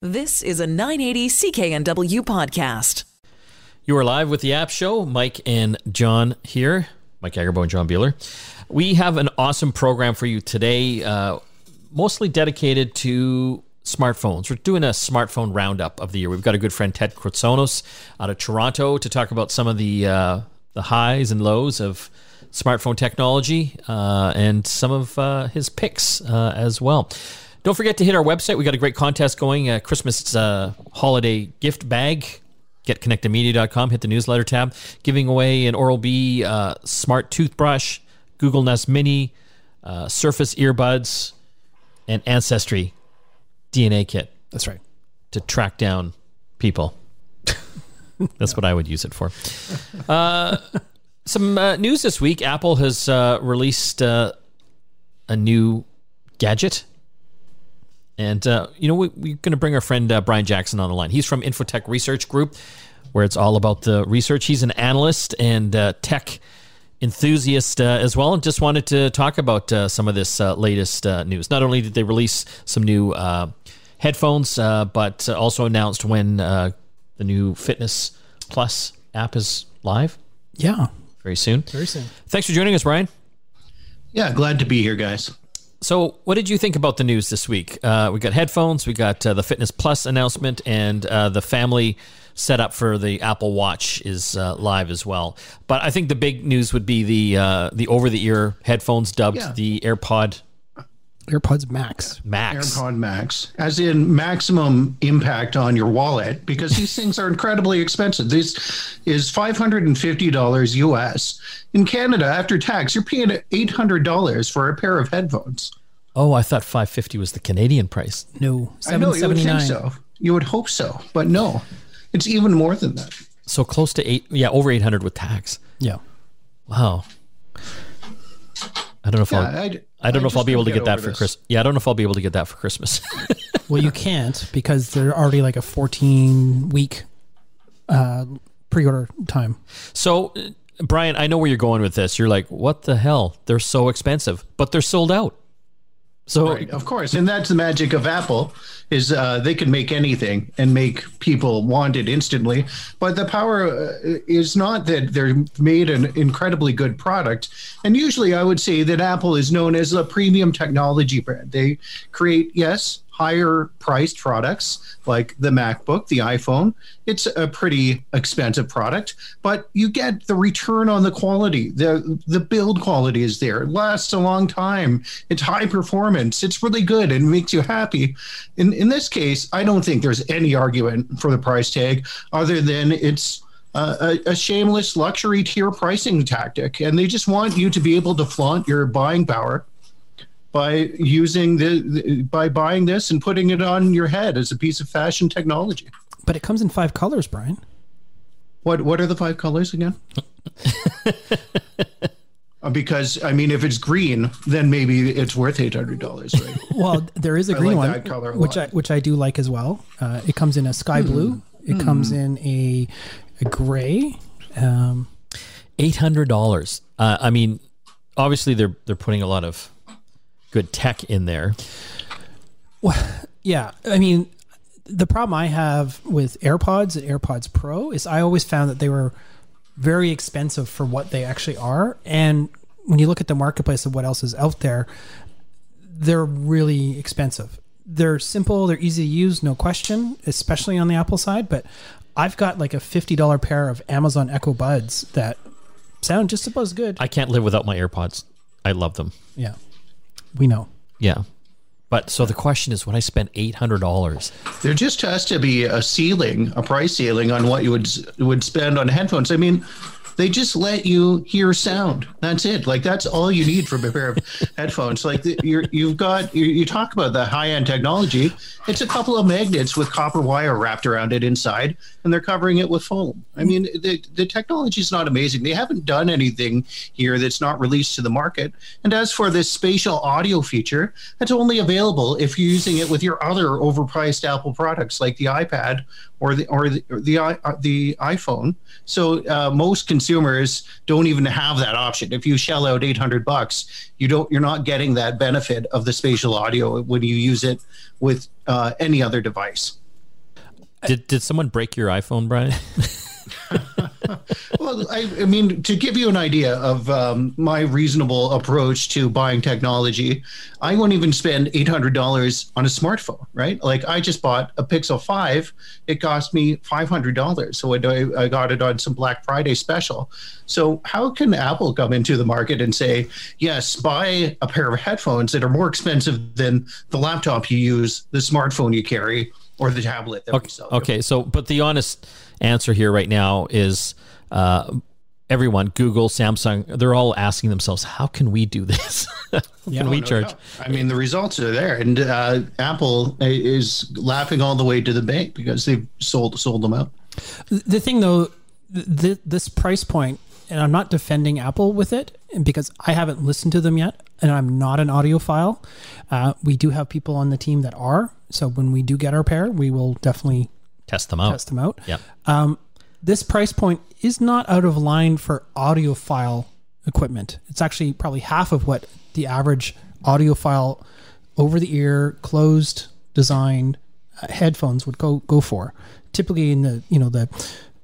This is a 980 CKNW podcast. You are live with the App Show. Mike and John here. Mike Agerbo and John Biehler. We have an awesome program for you today, uh, mostly dedicated to smartphones. We're doing a smartphone roundup of the year. We've got a good friend Ted Kritsonis out of Toronto to talk about some of the uh, the highs and lows of smartphone technology uh, and some of uh, his picks uh, as well. Don't forget to hit our website. We got a great contest going, a Christmas uh, holiday gift bag. GetConnectedMedia.com. Hit the newsletter tab. Giving away an Oral B uh, smart toothbrush, Google Nest Mini, uh, Surface earbuds, and Ancestry DNA kit. That's right. To track down people. That's what I would use it for. Uh, some uh, news this week. Apple has uh, released uh, a new gadget. And, uh, you know, we, we're going to bring our friend uh, Brian Jackson on the line. He's from Infotech Research Group, where it's all about the research. He's an analyst and uh, tech enthusiast uh, as well, and just wanted to talk about uh, some of this uh, latest news. Not only did they release some new headphones, but also announced when the new Fitness Plus app is live. Yeah. Very soon. Very soon. Thanks for joining us, Brian. Yeah, glad to be here, guys. So, what did you think about the news this week? Uh, we got headphones, we got uh, the Fitness Plus announcement, and uh, the family setup for the Apple Watch is uh, live as well. But I think the big news would be the uh, the over the ear headphones dubbed yeah. the AirPod AirPods Max. Max. AirPod Max, as in maximum impact on your wallet, because these things are incredibly expensive. This is $550 US. In Canada, after tax, you're paying $800 for a pair of headphones. Oh, I thought 550 was the Canadian price. No, I know, you would think so. You would hope so, but no, it's even more than that. So close to eight, yeah, over 800 with tax. Yeah. Wow. I don't know if yeah, I'll. I'd, I don't I know if I'll be able to get, get that for Christmas. Yeah, I don't know if I'll be able to get that for Christmas. well, you can't because they're already like a 14 week uh, pre-order time. So, Brian, I know where you're going with this. You're like, what the hell? They're so expensive, but they're sold out. So right, of course, and that's the magic of Apple is uh, they can make anything and make people want it instantly. But the power uh, is not that they're made an incredibly good product. And usually, I would say that Apple is known as a premium technology brand. They create yes higher priced products like the MacBook, the iPhone. It's a pretty expensive product, but you get the return on the quality. The the build quality is there. It lasts a long time. It's high performance. It's really good and makes you happy. In in this case, I don't think there's any argument for the price tag other than it's a, a, shameless luxury tier pricing tactic, and they just want you to be able to flaunt your buying power by using the, the, by buying this and putting it on your head as a piece of fashion technology. But it comes in five colors, Brian. What what are the five colors again? Uh, because I mean, if it's green, then maybe it's worth eight hundred dollars, right? well, there is a green like one, which I which I do like as well. Uh, it comes in a sky blue. Mm. It mm. comes in a a gray. Um, eight hundred dollars. Uh, I mean, obviously they're they're putting a lot of good tech in there. Well, yeah. I mean, the problem I have with AirPods and AirPods Pro is I always found that they were very expensive for what they actually are. And when you look at the marketplace of what else is out there, they're really expensive. They're simple, they're easy to use, no question, especially on the Apple side. But I've got like a $50 pair of Amazon Echo Buds that sound just about as good. I can't live without my AirPods. I love them. Yeah. We know. Yeah. But so the question is, when I spend eight hundred dollars, there just has to be a ceiling, a price ceiling on what you would would spend on headphones. I mean, they just let you hear sound. That's it. Like that's all you need from a pair of headphones. Like the, you're, you've got you, you talk about the high end technology. It's a couple of magnets with copper wire wrapped around it inside, and they're covering it with foam. I mean, the the technology is not amazing. They haven't done anything here that's not released to the market. And as for this spatial audio feature, that's only available if you're using it with your other overpriced Apple products like the iPad or the or the or the, uh, the iPhone. So uh, most consumers don't even have that option. If you shell out 800 bucks, you don't you're not getting that benefit of the spatial audio when you use it with uh, any other device. Did did someone break your iPhone, Brian? well, I, I, mean, to give you an idea of um, my reasonable approach to buying technology, I won't even spend eight hundred dollars on a smartphone, right? Like I just bought a Pixel Five; it cost me five hundred dollars, so I, I got it on some Black Friday special. So how can Apple come into the market and say, "Yes, buy a pair of headphones that are more expensive than the laptop you use, the smartphone you carry, or the tablet that okay, we sell"? Okay, so but the honest answer here right now is uh, everyone, Google, Samsung, they're all asking themselves, how can we do this? how yeah, can we no charge? Doubt. I mean, the results are there, and uh, Apple is laughing all the way to the bank because they've sold sold them out. The thing, though, th- this price point, and I'm not defending Apple with it because I haven't listened to them yet, and I'm not an audiophile. Uh, we do have people on the team that are, so when we do get our pair, we will definitely test them out. Test them out. Yeah. Um, this price point is not out of line for audiophile equipment. It's actually probably half of what the average audiophile over the ear closed designed uh, headphones would go go for. Typically in the you know the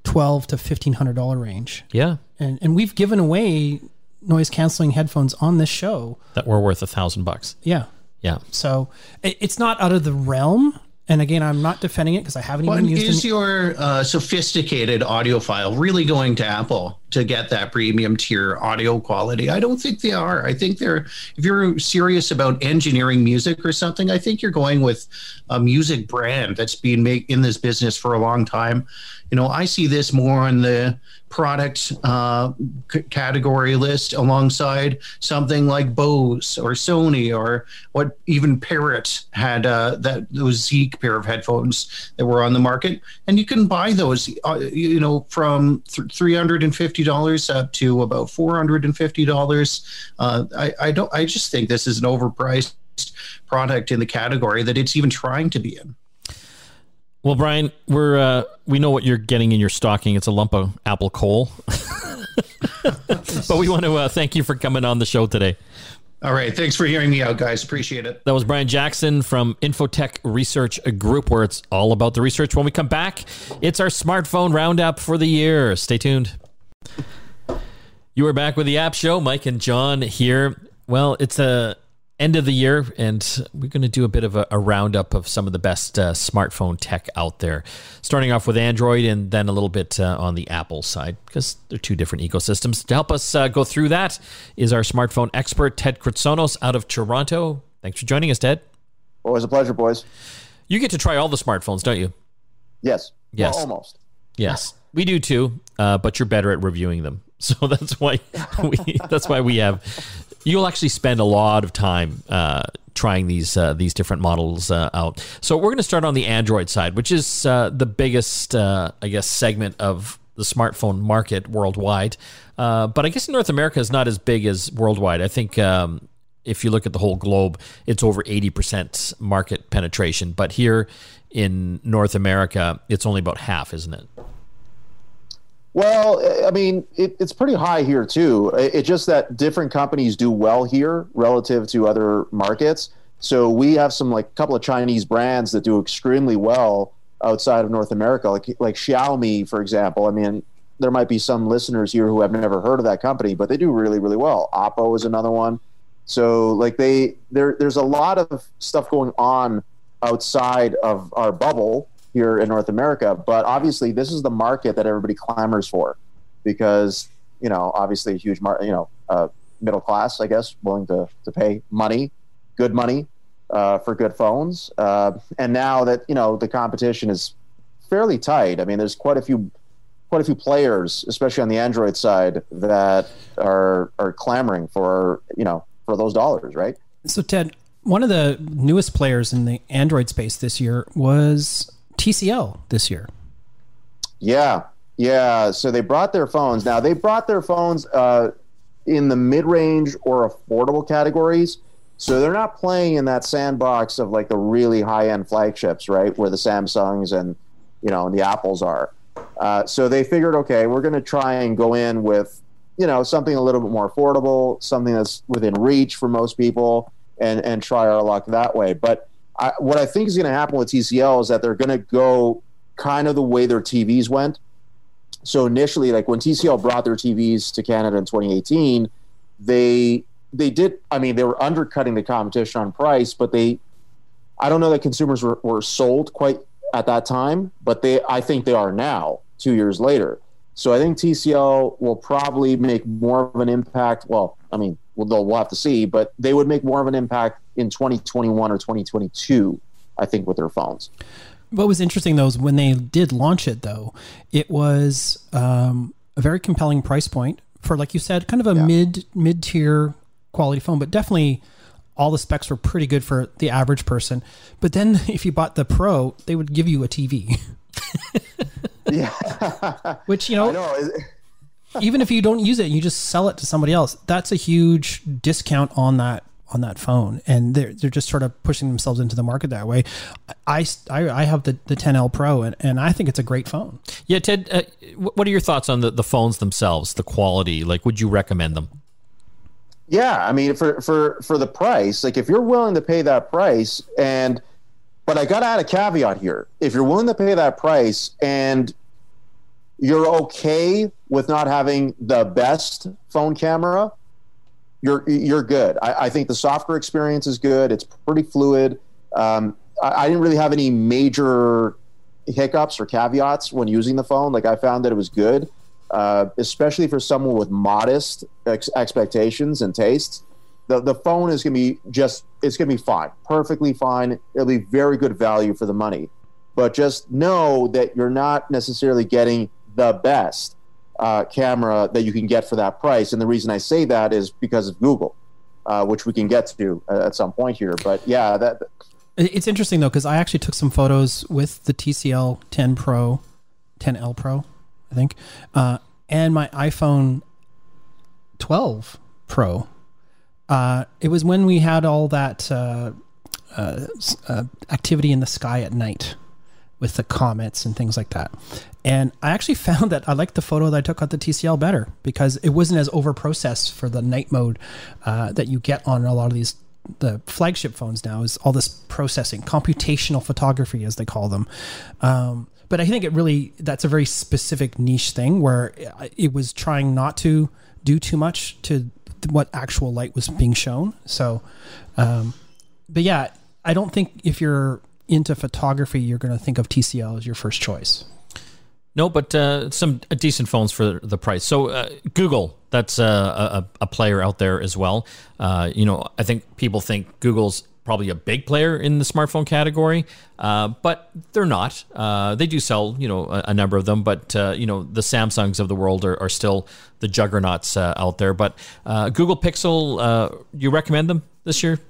twelve to fifteen hundred dollar range. Yeah. And and we've given away noise canceling headphones on this show that were worth a thousand bucks. Yeah. Yeah. So it, it's not out of the realm and again, I'm not defending it because I haven't even used it. Is your uh, sophisticated audiophile really going to Apple to get that premium tier audio quality? I don't think they are. I think they're, if you're serious about engineering music or something, I think you're going with a music brand that's been make, in this business for a long time. You know, I see this more on the product uh, c- category list alongside something like Bose or Sony or what even Parrot had uh, that those Zik pair of headphones that were on the market, and you can buy those, uh, you know, from th- three hundred and fifty dollars up to about four hundred and fifty dollars. Uh, I, I don't. I just think this is an overpriced product in the category that it's even trying to be in. Well, Brian, we're uh, we know what you're getting in your stocking. It's a lump of apple coal. but we want to uh, thank you for coming on the show today. All right. Thanks for hearing me out, guys. Appreciate it. That was Brian Jackson from Infotech Research Group, where it's all about the research. When we come back, it's our smartphone roundup for the year. Stay tuned. You are back with the App Show. Mike and John here. Well, it's a end of the year, and we're going to do a bit of a, a roundup of some of the best uh, smartphone tech out there. Starting off with Android, and then a little bit uh, on the Apple side because they're two different ecosystems. To help us uh, go through that is our smartphone expert Ted Kritsonis out of Toronto. Thanks for joining us, Ted. Always a pleasure, boys. You get to try all the smartphones, don't you? Yes. Yes. Well, almost. Yes, we do too. Uh, but you're better at reviewing them, so that's why we that's why we have you'll actually spend a lot of time uh, trying these uh, these different models uh, out. So we're going to start on the Android side, which is uh, the biggest, uh, I guess, segment of the smartphone market worldwide. Uh, but I guess North America is not as big as worldwide. I think. Um, if you look at the whole globe, it's over 80% market penetration. But here in North America, it's only about half, isn't it? Well, I mean, it, it's pretty high here too. It's just that different companies do well here relative to other markets. So we have some like a couple of Chinese brands that do extremely well outside of North America, like like Xiaomi, for example. I mean, there might be some listeners here who have never heard of that company, but they do really, really well. Oppo is another one. So like they there there's a lot of stuff going on outside of our bubble here in North America. But obviously, this is the market that everybody clamors for because, you know, obviously a huge you know, uh, middle class, I guess, willing to, to pay money, good money uh, for good phones. Uh, and now that, you know, the competition is fairly tight. I mean, there's quite a few quite a few players, especially on the Android side, that are are clamoring for you know for those dollars, right? So Ted, one of the newest players in the Android space this year was TCL this year. Yeah, yeah. So they brought their phones. Now they brought their phones uh, in the mid-range or affordable categories. So they're not playing in that sandbox of like the really high-end flagships, right, where the Samsungs and you know and the Apples are. Uh, so they figured, okay, we're going to try and go in with you know something a little bit more affordable, something that's within reach for most people, and and try our luck that way. But I, what I think is going to happen with TCL is that they're going to go kind of the way their TVs went. So initially, like when TCL brought their TVs to Canada in 2018, they they did. I mean, they were undercutting the competition on price, but they. I don't know that consumers were, were sold quite at that time, but they I think they are now, two years later. So I think TCL will probably make more of an impact. Well, I mean, we'll, we'll have to see, but they would make more of an impact in 2021 or 2022, I think, with their phones. What was interesting though is when they did launch it, though, it was um, a very compelling price point for, like you said, kind of a yeah. mid mid tier quality phone, but definitely all the specs were pretty good for the average person. But then if you bought the Pro, they would give you a TV. yeah. Which, you know, know. even if you don't use it, you just sell it to somebody else. That's a huge discount on that on that phone, and they're they're just sort of pushing themselves into the market that way. I, I, I have the, the 10L Pro, and, and I think it's a great phone. Yeah, Ted, uh, what are your thoughts on the, the phones themselves, the quality? Like, would you recommend them? Yeah, I mean, for for for the price, like if you're willing to pay that price, and but I got to add a caveat here: if you're willing to pay that price and you're okay with not having the best phone camera, you're you're good. I, I think the software experience is good. It's pretty fluid. Um, I, I, didn't really have any major hiccups or caveats when using the phone. Like I found that it was good, uh, especially for someone with modest ex- expectations and tastes. The the phone is gonna be just it's gonna be fine, perfectly fine. It'll be very good value for the money, but just know that you're not necessarily getting the best uh, camera that you can get for that price. And the reason I say that is because of Google, uh, which we can get to at some point here. But yeah, that. It's interesting though because I actually took some photos with the TCL 10 Pro, 10L Pro, I think, uh, and my iPhone 12 Pro. Uh, it was when we had all that uh, uh, activity in the sky at night with the comets and things like that. And I actually found that I liked the photo that I took on the TCL better because it wasn't as over processed for the night mode uh, that you get on a lot of these the flagship phones now is all this processing, computational photography as they call them. Um, but I think it really that's a very specific niche thing where it was trying not to do too much to what actual light was being shown. So, um, but yeah, I don't think if you're into photography, you're going to think of TCL as your first choice. No, but uh, some decent phones for the price. So uh, Google, that's a, a, a, player out there as well. Uh, you know, I think people think Google's probably a big player in the smartphone category, uh, but they're not. Uh, they do sell, you know, a, a number of them, but uh, you know, the Samsungs of the world are, are still the juggernauts out there. But Google Pixel, you recommend them this year?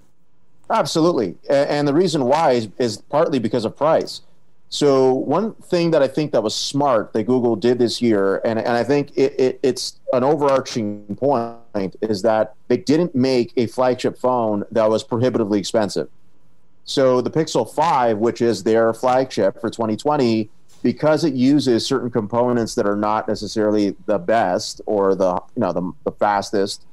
Absolutely, and the reason why is, is partly because of price. So one thing that I think that was smart that Google did this year, and, and I think it, it, it's an overarching point, is that they didn't make a flagship phone that was prohibitively expensive. So the Pixel 5, which is their flagship for 2020, because it uses certain components that are not necessarily the best or the you know the, the fastest,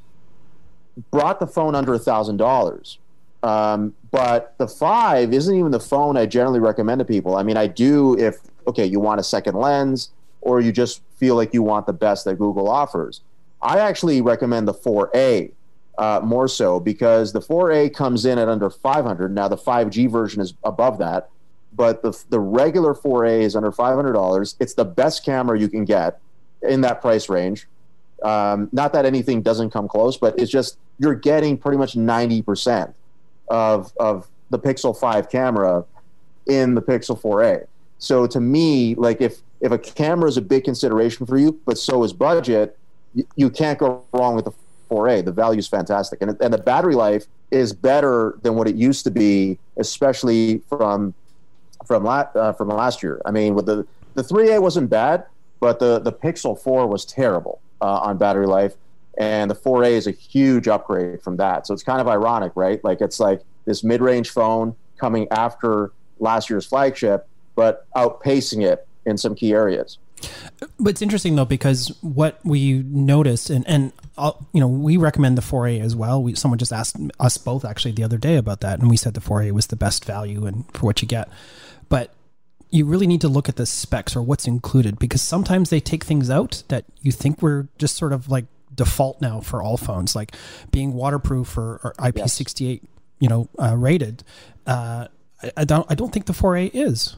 brought the phone under a thousand dollars. Um, but the five isn't even the phone I generally recommend to people. I mean, I do if okay, you want a second lens, or you just feel like you want the best that Google offers. I actually recommend the 4A uh, more so because the 4A comes in at under 500. Now the 5G version is above that, but the the regular 4A is under $500. It's the best camera you can get in that price range. Um, not that anything doesn't come close, but it's just you're getting pretty much 90 percent of of the Pixel 5 camera in the Pixel 4a. So to me, like if if a camera is a big consideration for you, but so is budget, you, you can't go wrong with the 4a. The value is fantastic, and and the battery life is better than what it used to be, especially from from la- uh, from last year. I mean, with the the 3a wasn't bad, but the the Pixel 4 was terrible uh, on battery life and the 4A is a huge upgrade from that. So it's kind of ironic, right? Like it's like this mid-range phone coming after last year's flagship, but outpacing it in some key areas. But it's interesting though because what we noticed, and and I'll, uh, you know, we recommend the 4A as well. We someone just asked us both actually the other day about that, and we said the 4A was the best value and for what you get. But you really need to look at the specs or what's included because sometimes they take things out that you think were just sort of like default now for all phones, like being waterproof or, or IP68, you know, uh, rated. Uh, I, I don't I don't think the 4A is.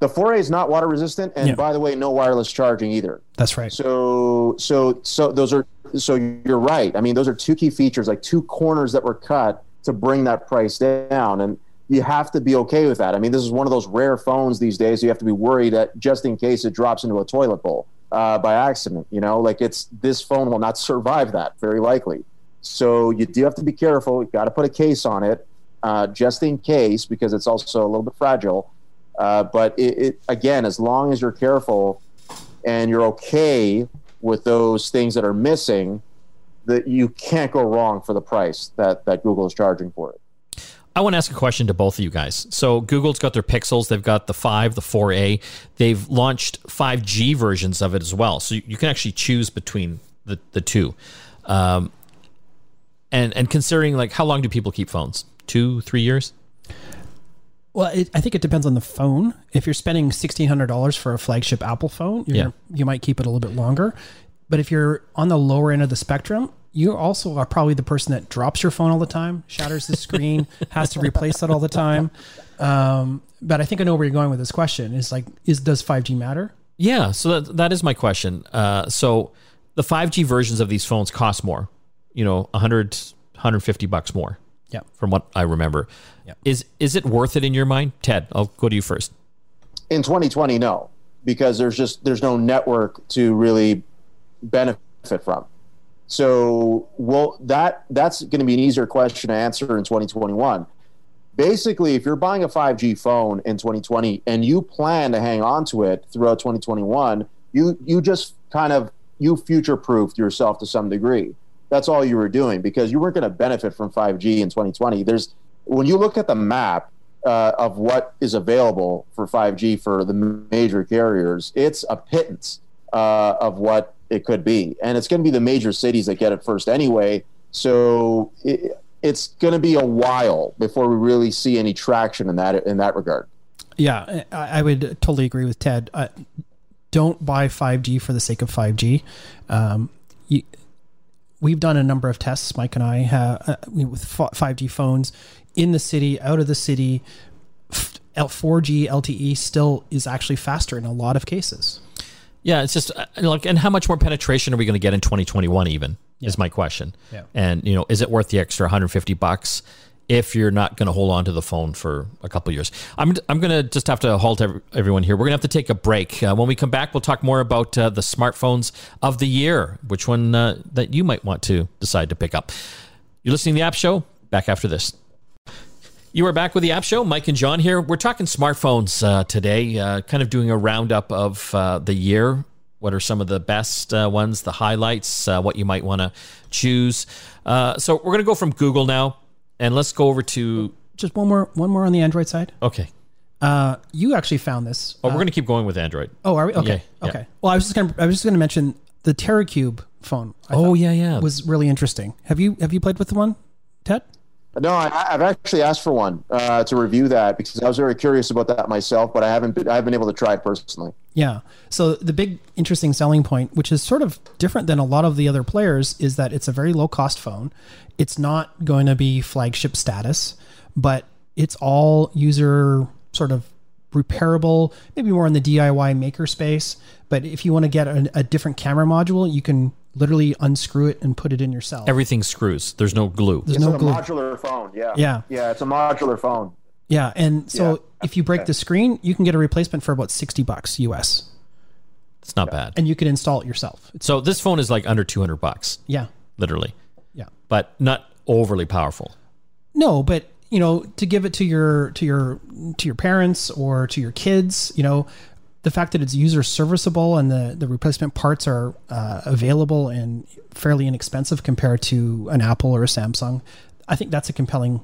The 4A is not water resistant, and Yeah. by the way, no wireless charging either. That's right. So, so, so those are. So you're right. I mean, those are two key features, like two corners that were cut to bring that price down, and you have to be okay with that. I mean, this is one of those rare phones these days. You have to be worried that just in case it drops into a toilet bowl uh, by accident. You know, like it's this phone will not survive that very likely. So you do have to be careful. You got to put a case on it, uh, just in case, because it's also a little bit fragile. Uh, but it, it again, as long as you're careful and you're okay with those things that are missing, that you can't go wrong for the price that that Google is charging for it. I want to ask a question to both of you guys. So Google's got their Pixels, they've got the 5, the 4A. They've launched 5G versions of it as well. So you can actually choose between the, the two. Um, and and considering like how long do people keep phones? 2, 3 years? Well, it, I think it depends on the phone. If you're spending sixteen hundred dollars for a flagship Apple phone, Yeah. gonna, you might keep it a little bit longer. But if you're on the lower end of the spectrum, you also are probably the person that drops your phone all the time, shatters the screen, has to replace that all the time. Um, but I think I know where you're going with this question. Is like, is does five G matter? Yeah, so that, that is my question. Uh, so the 5G versions of these phones cost more, you know, 100 150 bucks more. Yeah. From what I remember. Yeah. Is is it worth it in your mind? Ted, I'll go to you first. In 2020, no, because there's just there's no network to really benefit from. So, well, that that's going to be an easier question to answer in 2021. Basically, if you're buying a 5G phone in 2020 and you plan to hang on to it throughout 2021, you you just kind of you future proofed yourself to some degree. That's all you were doing because you weren't going to benefit from 5G in 2020. There's when you look at the map uh, of what is available for 5G for the major carriers, it's a pittance uh, of what it could be, and it's going to be the major cities that get it first anyway. So it, it's going to be a while before we really see any traction in that in that regard. Yeah, I, I would totally agree with Ted. Uh, don't buy 5G for the sake of 5G. Um, you, we've done a number of tests, Mike and I, have, uh, with 5G phones in the city, out of the city. F- L- 4G LTE still is actually faster in a lot of cases. Yeah, it's just uh, like, and how much more penetration are we going to get in 2021? Even is my question. Yeah. And you know, is it worth the extra 150 bucks if you're not going to hold on to the phone for a couple years? I'm I'm going to just have to halt ev- everyone here. We're going to have to take a break. Uh, when we come back, we'll talk more about uh, the smartphones of the year, which one uh, that you might want to decide to pick up. You're listening to the App Show. Back after this. You are back with the App Show. Mike and John here. We're talking smartphones uh, today, uh, kind of doing a roundup of uh, the year. What are some of the best uh, ones, the highlights, uh, what you might want to choose. Uh, so we're going to go from Google now, and let's go over to. Just one more, one more on the Android side. Okay. Uh, you actually found this. Oh, we're going to keep going with Android. Oh, are we? Okay. Yeah, yeah. Okay. Well, I was just gonna I was just gonna mention the Teracube phone. I Oh, yeah, yeah. Was really interesting. Have you have you played with the one, Ted? No, I, I've actually asked for one uh, to review that because I was very curious about that myself, but I haven't been, I haven't been able to try it personally. Yeah. So the big interesting selling point, which is sort of different than a lot of the other players, is that it's a very low cost phone. It's not going to be flagship status, but it's all user sort of repairable, maybe more in the DIY maker space. But if you want to get a, a different camera module, you can literally unscrew it and put it in yourself. Everything screws. There's no glue. There's It's no a glue. modular phone. Yeah. Yeah. Yeah. It's a modular phone. Yeah, and so Yeah. if you break the screen, you can get a replacement for about sixty bucks US, It's not bad. and you can install it yourself. It's, So this phone is like under 200 bucks, yeah, literally, yeah. but not overly powerful. No, but you know, to give it to your to your to your parents or to your kids, you know, the fact that it's user serviceable and the the replacement parts are uh, available and fairly inexpensive compared to an Apple or a Samsung, I think that's a compelling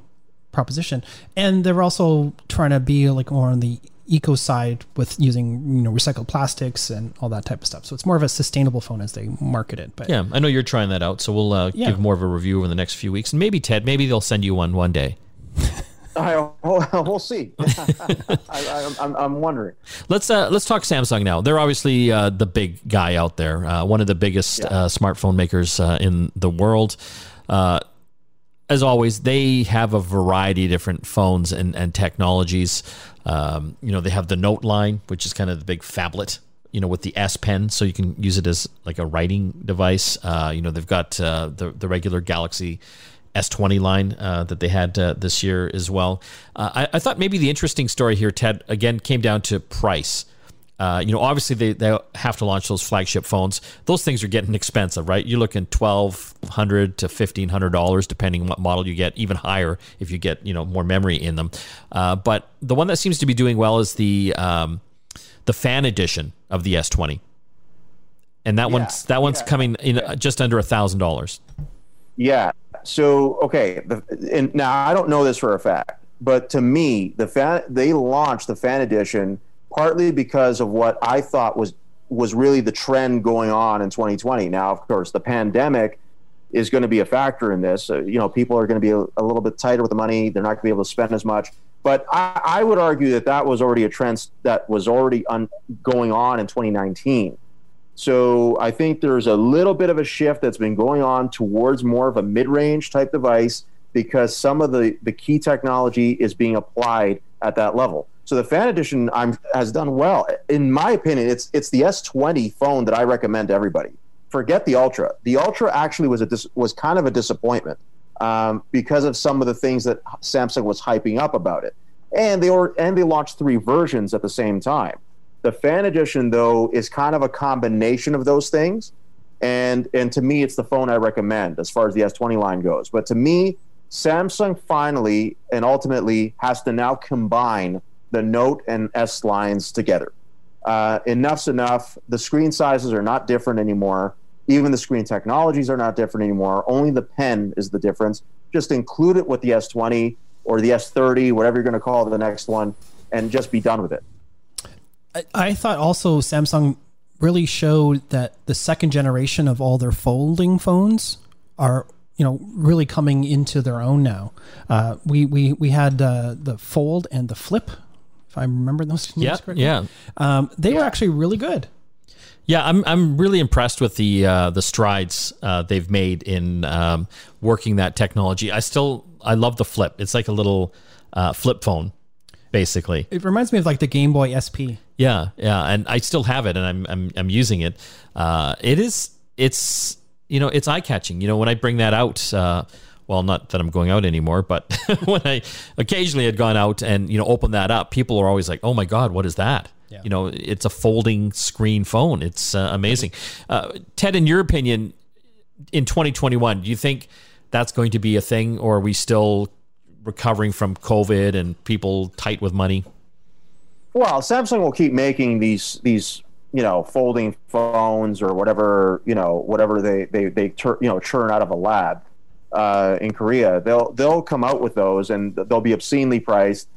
proposition. And they're also trying to be like more on the eco side with using you know recycled plastics and all that type of stuff. So it's more of a sustainable phone as they market it. But Yeah, I know you're trying that out, so we'll uh, Yeah. give more of a review over the next few weeks, and maybe Ted, maybe they'll send you one one day. I, we'll see. I, am I'm wondering. Let's uh, let's talk Samsung now. They're obviously uh, the big guy out there, uh, one of the biggest yeah. uh, smartphone makers uh, in the world. Uh, as always, they have a variety of different phones and, and technologies. Um, you know, they have the Note line, which is kind of the big phablet you know, with the S Pen, so you can use it as like a writing device. Uh, you know, they've got uh, the the regular Galaxy S20 line uh, that they had uh, this year as well. Uh, I, I, thought maybe the interesting story here, Ted, again came down to price. Uh, you know, obviously they, they have to launch those flagship phones. Those things are getting expensive, right? You're looking twelve hundred to fifteen hundred dollars, depending on what model you get. Even higher if you get you know more memory in them. but the one that seems to be doing well is the um, the fan edition of the S20, and that yeah, one's that one's yeah. coming in yeah. just under a thousand dollars. Yeah. So okay, the, and now I don't know this for a fact, but to me, the fan they launched the fan edition partly because of what I thought was was really the trend going on in 2020. Now, of course, the pandemic is going to be a factor in this. Uh, you know, people are going to be a, a, little bit tighter with the money; they're not going to be able to spend as much. But I, I would argue that that was already a trend that was already un, going on in 2019. So I think there's a little bit of a shift that's been going on towards more of a mid-range type device because some of the, the key technology is being applied at that level. So the fan edition I'm, has done well. In my opinion, it's it's the S20 phone that I recommend to everybody. Forget the Ultra. The Ultra actually was a dis, was kind of a disappointment um, because of some of the things that Samsung was hyping up about it. And they were and they launched three versions at the same time. The fan edition, though, is kind of a combination of those things. And and to me, it's the phone I recommend as far as the S20 line goes. But to me, Samsung finally and ultimately has to now combine the Note and S lines together. Uh, enough's enough. The screen sizes are not different anymore. Even the screen technologies are not different anymore. Only the pen is the difference. Just include it with the S20 or the S30, whatever you're going to call the next one, and just be done with it. I, I thought also Samsung really showed that the second generation of all their folding phones are you know really coming into their own now. Uh, we we we had uh, the Fold and the Flip, if I remember those names yeah, correctly. Yeah, um, they yeah. were actually really good. Yeah, I'm I'm really impressed with the uh, the strides uh, they've made in um, working that technology. I still I love the flip. It's like a little uh, flip phone, basically. It reminds me of like the Game Boy SP. Yeah, yeah, and I still have it, and I'm I'm, I'm using it. Uh, it is it's you know it's eye catching. You know when I bring that out. Uh, well, not that I'm going out anymore, but when I occasionally had gone out and you know opened that up, people are always like, "Oh my God, what is that?" Yeah. You know, it's a folding screen phone. It's uh, amazing. Uh, Ted, in your opinion, in 2021, do you think that's going to be a thing, or are we still recovering from COVID and people tight with money? Well, Samsung will keep making these these you know folding phones or whatever you know whatever they they they tur- you know churn out of a lab uh, in Korea. They'll they'll come out with those and they'll be obscenely priced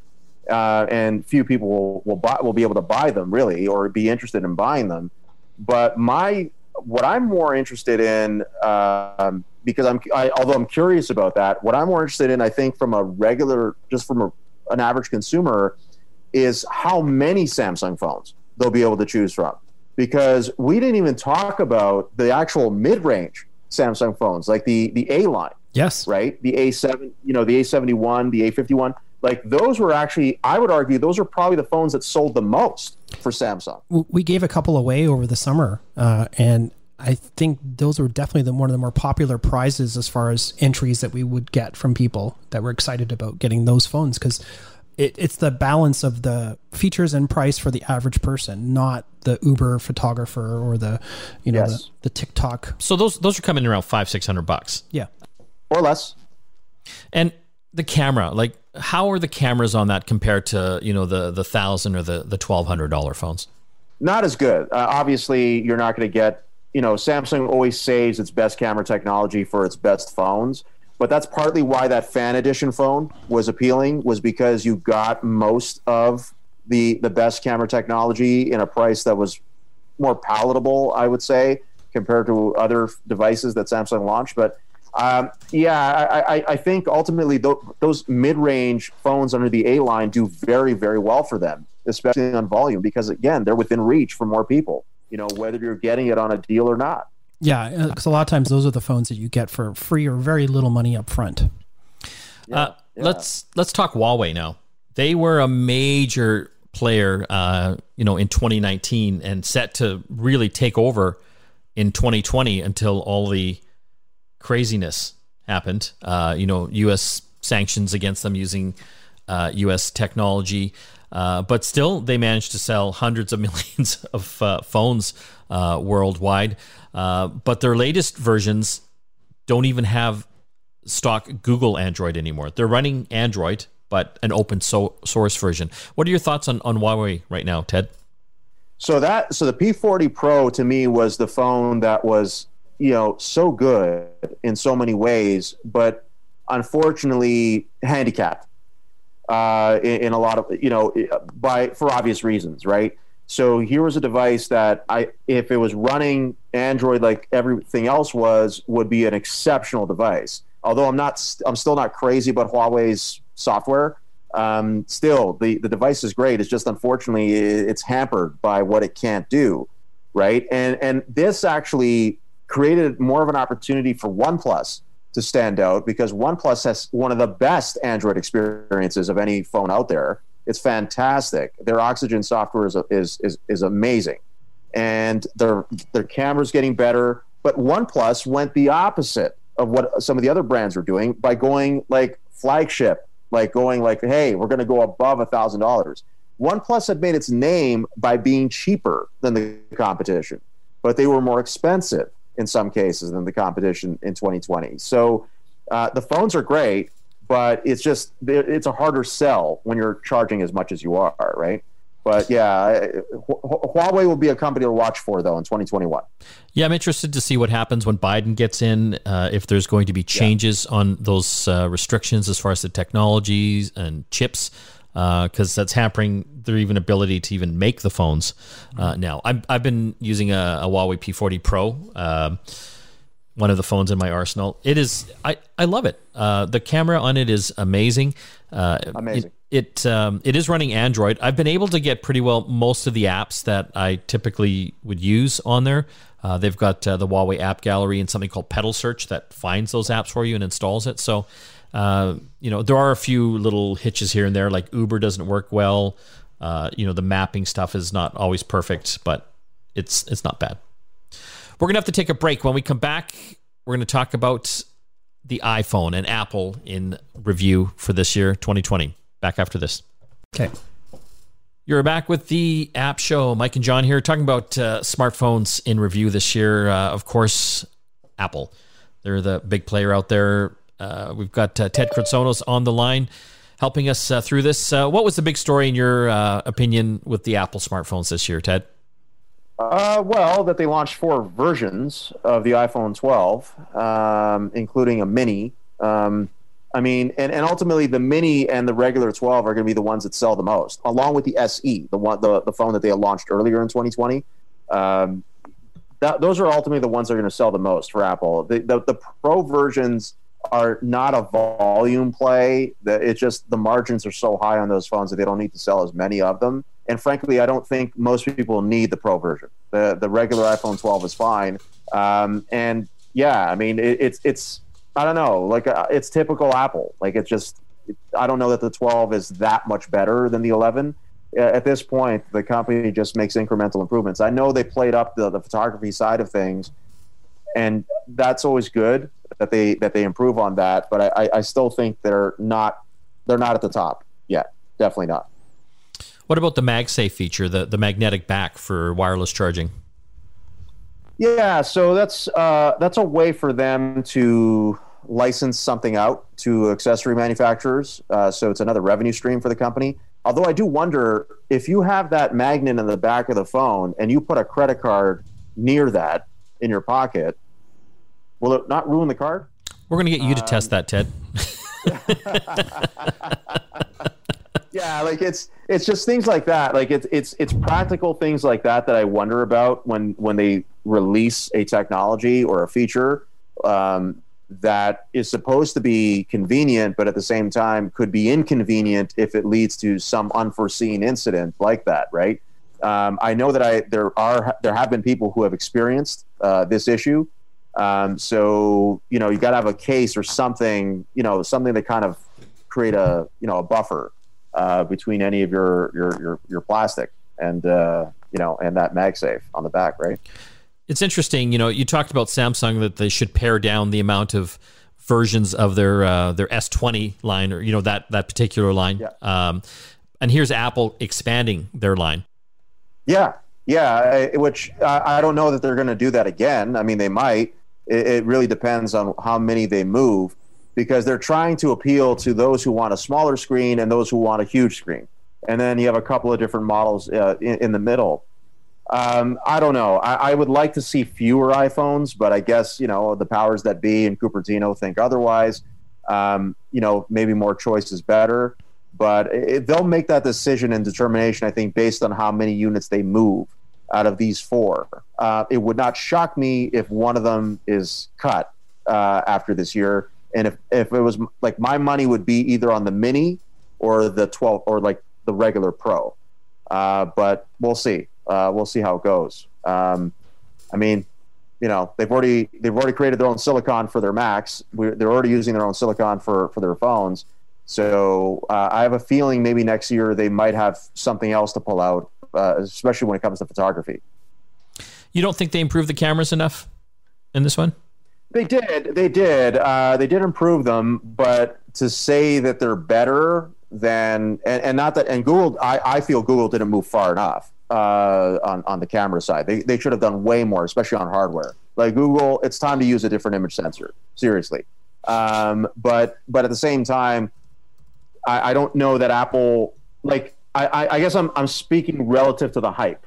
uh, and few people will will, buy, will be able to buy them really or be interested in buying them. But my what I'm more interested in um, because I'm I, although I'm curious about that, what I'm more interested in, I think, from a regular just from a, an average consumer, is how many Samsung phones they'll be able to choose from. Because we didn't even talk about the actual mid-range Samsung phones, like the the A line. Yes. Right. The A7, you know, the A71, the A51 like those were actually i would argue those are probably the phones that sold the most for samsung we gave a couple away over the summer uh, and i think those were definitely the, one of the more popular prizes as far as entries that we would get from people that were excited about getting those phones because it, it's the balance of the features and price for the average person not the uber photographer or the you know yes. the, the tiktok so those those are coming around five six hundred bucks yeah or less and the camera like how are the cameras on that compared to you know the the thousand or the the twelve hundred dollar phones? Not as good. Uh, obviously, you're not going to get. You know, Samsung always saves its best camera technology for its best phones, but that's partly why that fan edition phone was appealing. Was because you got most of the the best camera technology in a price that was more palatable, I would say, compared to other devices that Samsung launched. But Um, yeah, I, I, I think ultimately th- those mid-range phones under the A line do very, very well for them, especially on volume, because again, they're within reach for more people. You know, whether you're getting it on a deal or not. Yeah, because a lot of times those are the phones that you get for free or very little money up front. Uh, Let's let's talk Huawei now. They were a major player, uh, you know, in 2019 and set to really take over in 2020 until all the craziness happened. Uh, you know, U.S. sanctions against them using uh, U.S. technology, uh, but still they managed to sell hundreds of millions of uh, phones uh, worldwide. Uh, but their latest versions don't even have stock Google Android anymore. They're running Android, but an open so- source version. What are your thoughts on, on Huawei right now, Ted? So that so the P40 Pro to me was the phone that was you know so good in so many ways, but unfortunately handicapped uh, in, in a lot of you know by for obvious reasons, right? So here was a device that I, if it was running Android like everything else was, would be an exceptional device. Although I'm not, I'm still not crazy about Huawei's software. Um, still, the the device is great. It's just unfortunately it's hampered by what it can't do, right? And and this actually created more of an opportunity for OnePlus to stand out because OnePlus has one of the best Android experiences of any phone out there. It's fantastic. Their Oxygen software is is is, is amazing, and their their camera's getting better. But OnePlus went the opposite of what some of the other brands are doing by going like flagship like going like, hey, we're going to go above a thousand dollars. OnePlus had made its name by being cheaper than the competition, but they were more expensive in some cases than the competition in 2020. So uh, the phones are great, but it's just it's a harder sell when you're charging as much as you are, right? But yeah, Huawei will be a company to watch for though in 2021. Yeah, I'm interested to see what happens when Biden gets in. Uh, if there's going to be changes yeah. on those uh, restrictions as far as the technologies and chips, because uh, that's hampering their even ability to even make the phones uh, now. I've, I've been using a, a Huawei P40 Pro. Um, one of the phones in my arsenal. It is I, I love it. Uh, the camera on it is amazing. Uh, amazing. It, it um, it is running Android. I've been able to get pretty well most of the apps that I typically would use on there. Uh, they've got uh, the Huawei App Gallery and something called Petal Search that finds those apps for you and installs it. So, uh, you know, there are a few little hitches here and there, like Uber doesn't work well. Uh, you know, the mapping stuff is not always perfect, but it's it's not bad. We're gonna have to take a break. When we come back, we're gonna talk about the iPhone and Apple in review for this year, 2020. Back after this. Okay. You're back with the App Show. Mike and John here talking about uh, smartphones in review this year. Uh, of course, Apple. They're the big player out there. Uh, we've got uh, Ted Kritsonis on the line helping us uh, through this. Uh, what was the big story, in your opinion, with the Apple smartphones this year, Ted? well, that they launched four versions of the iPhone 12, um, including a mini. Um, I mean, and, and ultimately the mini and the regular 12 are going to be the ones that sell the most, along with the SE, the one the, the phone that they launched earlier in 2020. Um, that, those are ultimately the ones that are going to sell the most for Apple. The, the, the Pro versions are not a volume play. It's just the margins are so high on those phones that they don't need to sell as many of them. And frankly, I don't think most people need the Pro version. The the regular iPhone 12 is fine. Um, and yeah, I mean, it, it's it's I don't know. Like uh, it's typical Apple. Like it's just I don't know that the 12 is that much better than the 11. At this point, the company just makes incremental improvements. I know they played up the, the photography side of things, and that's always good that they that they improve on that. But I, I still think they're not they're not at the top yet. Definitely not. What about the MagSafe feature, the the magnetic back for wireless charging? Yeah, so that's uh, that's a way for them to license something out to accessory manufacturers. Uh, so it's another revenue stream for the company. Although I do wonder if you have that magnet in the back of the phone and you put a credit card near that in your pocket, will it not ruin the card? We're going to get you to um, test that, Ted. yeah, like it's it's just things like that. Like it's it's it's practical things like that that I wonder about when when they release a technology or a feature um, that is supposed to be convenient, but at the same time could be inconvenient if it leads to some unforeseen incident like that, right? Um, I know that I there are there have been people who have experienced uh, this issue. Um, so you know you got to have a case or something, you know, something to kind of create a you know a buffer uh, between any of your your your, your plastic and uh, you know and that MagSafe on the back, right? It's interesting. You know, you talked about Samsung that they should pare down the amount of versions of their uh, their S20 line or you know that that particular line. Yeah. Um, and here's Apple expanding their line. Yeah, yeah. I, which I, I don't know that they're going to do that again. I mean, they might. It, it really depends on how many they move because they're trying to appeal to those who want a smaller screen and those who want a huge screen. And then you have a couple of different models uh, in, in, the middle. Um, I don't know. I, I, would like to see fewer iPhones, but I guess you know the powers that be in Cupertino think otherwise. Um, you know, maybe more choice is better, but it, they'll make that decision and determination. I think based on how many units they move out of these four. Uh, it would not shock me if one of them is cut uh, after this year. And if, if it was like my money would be either on the mini or the 12 or like the regular pro. Uh, but we'll see. Uh, we'll see how it goes. Um, i mean you know they've already they've already created their own silicon for their macs. We're, they're already using their own silicon for for their phones. So uh, i have a feeling maybe next year they might have something else to pull out uh, especially when it comes to photography you don't think they improved the cameras enough in this one they did. They did. Uh, they did improve them, but to say that they're better than and, and not that and Google, I, I feel Google didn't move far enough uh, on on the camera side. They they should have done way more, especially on hardware. Like Google, it's time to use a different image sensor. Seriously, um, but but at the same time, I, I don't know that Apple like. I, I guess I'm I'm speaking relative to the hype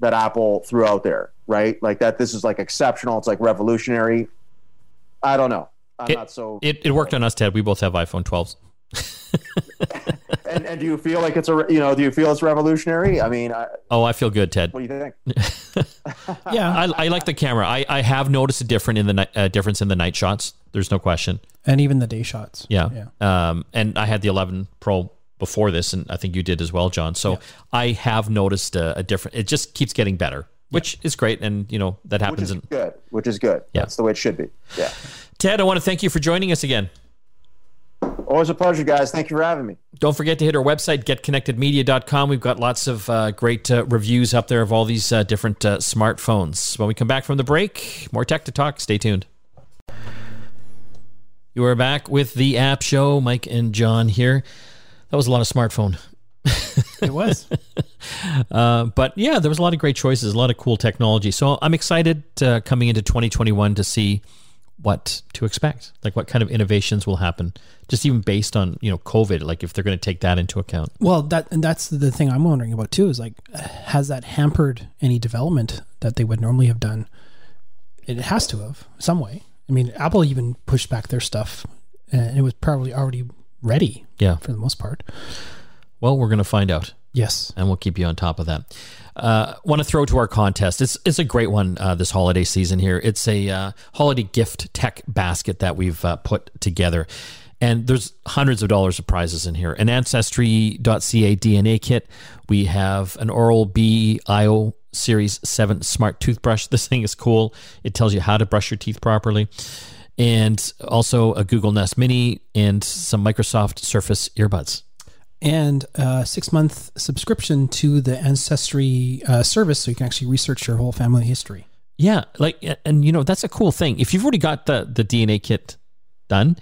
that Apple threw out there, right? Like that this is like exceptional, it's like revolutionary. I don't know. I'm it, not so. It, it worked on us, Ted. We both have iPhone 12s. and, and do you feel like it's a you know do you feel it's revolutionary? I mean, I, oh, I feel good, Ted. What do you think? yeah, I, I, like the camera. I, I have noticed a different in the uh, difference in the night shots. There's no question, and even the day shots. Yeah, yeah. Um, and I had the 11 Pro before this, and I think you did as well, John. So yeah. I have noticed a, a different. It just keeps getting better which is great. And, you know, that happens. Which is in, good, which is good. Yeah. That's the way it should be. Yeah. Ted, I want to thank you for joining us again. Always a pleasure, guys. Thank you for having me. Don't forget to hit our website, getconnectedmedia.com. We've got lots of uh, great uh, reviews up there of all these uh, different uh, smartphones. When we come back from the break, more tech to talk. Stay tuned. You are back with the app show. Mike and John here. That was a lot of smartphone it was. uh, but yeah, there was a lot of great choices, a lot of cool technology. So I'm excited uh, coming into 2021 to see what to expect, like what kind of innovations will happen, just even based on you know COVID, like if they're going to take that into account. Well, that and that's the thing I'm wondering about too is like, has that hampered any development that they would normally have done? It has to have some way. I mean, Apple even pushed back their stuff, and it was probably already ready. Yeah, for the most part. Well, we're going to find out. Yes. And we'll keep you on top of that. Uh, want to throw to our contest. It's it's a great one uh, this holiday season here. It's a uh, holiday gift tech basket that we've uh, put together. And there's hundreds of dollars of prizes in here. An Ancestry.ca DNA kit. We have an Oral B IO Series 7 smart toothbrush. This thing is cool. It tells you how to brush your teeth properly. And also a Google Nest Mini and some Microsoft Surface earbuds and a six month subscription to the Ancestry uh, service so you can actually research your whole family history. Yeah, like, and you know, that's a cool thing. If you've already got the, the DNA kit done,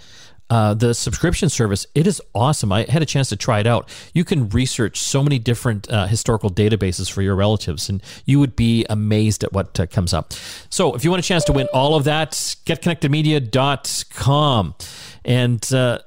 uh, the subscription service, it is awesome. I had a chance to try it out. You can research so many different uh, historical databases for your relatives, and you would be amazed at what uh, comes up. So, if you want a chance to win all of that, getconnectedmedia.com. And, uh,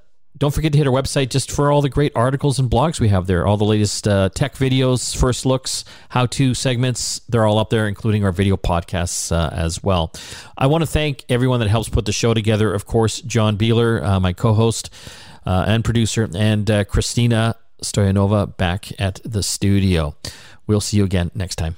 don't forget to hit our website just for all the great articles and blogs we have there. All the latest uh, tech videos, first looks, how to segments, they're all up there, including our video podcasts uh, as well. I want to thank everyone that helps put the show together. Of course, John Biehler, uh, my co host uh, and producer, and uh, Christina Stoyanova back at the studio. We'll see you again next time.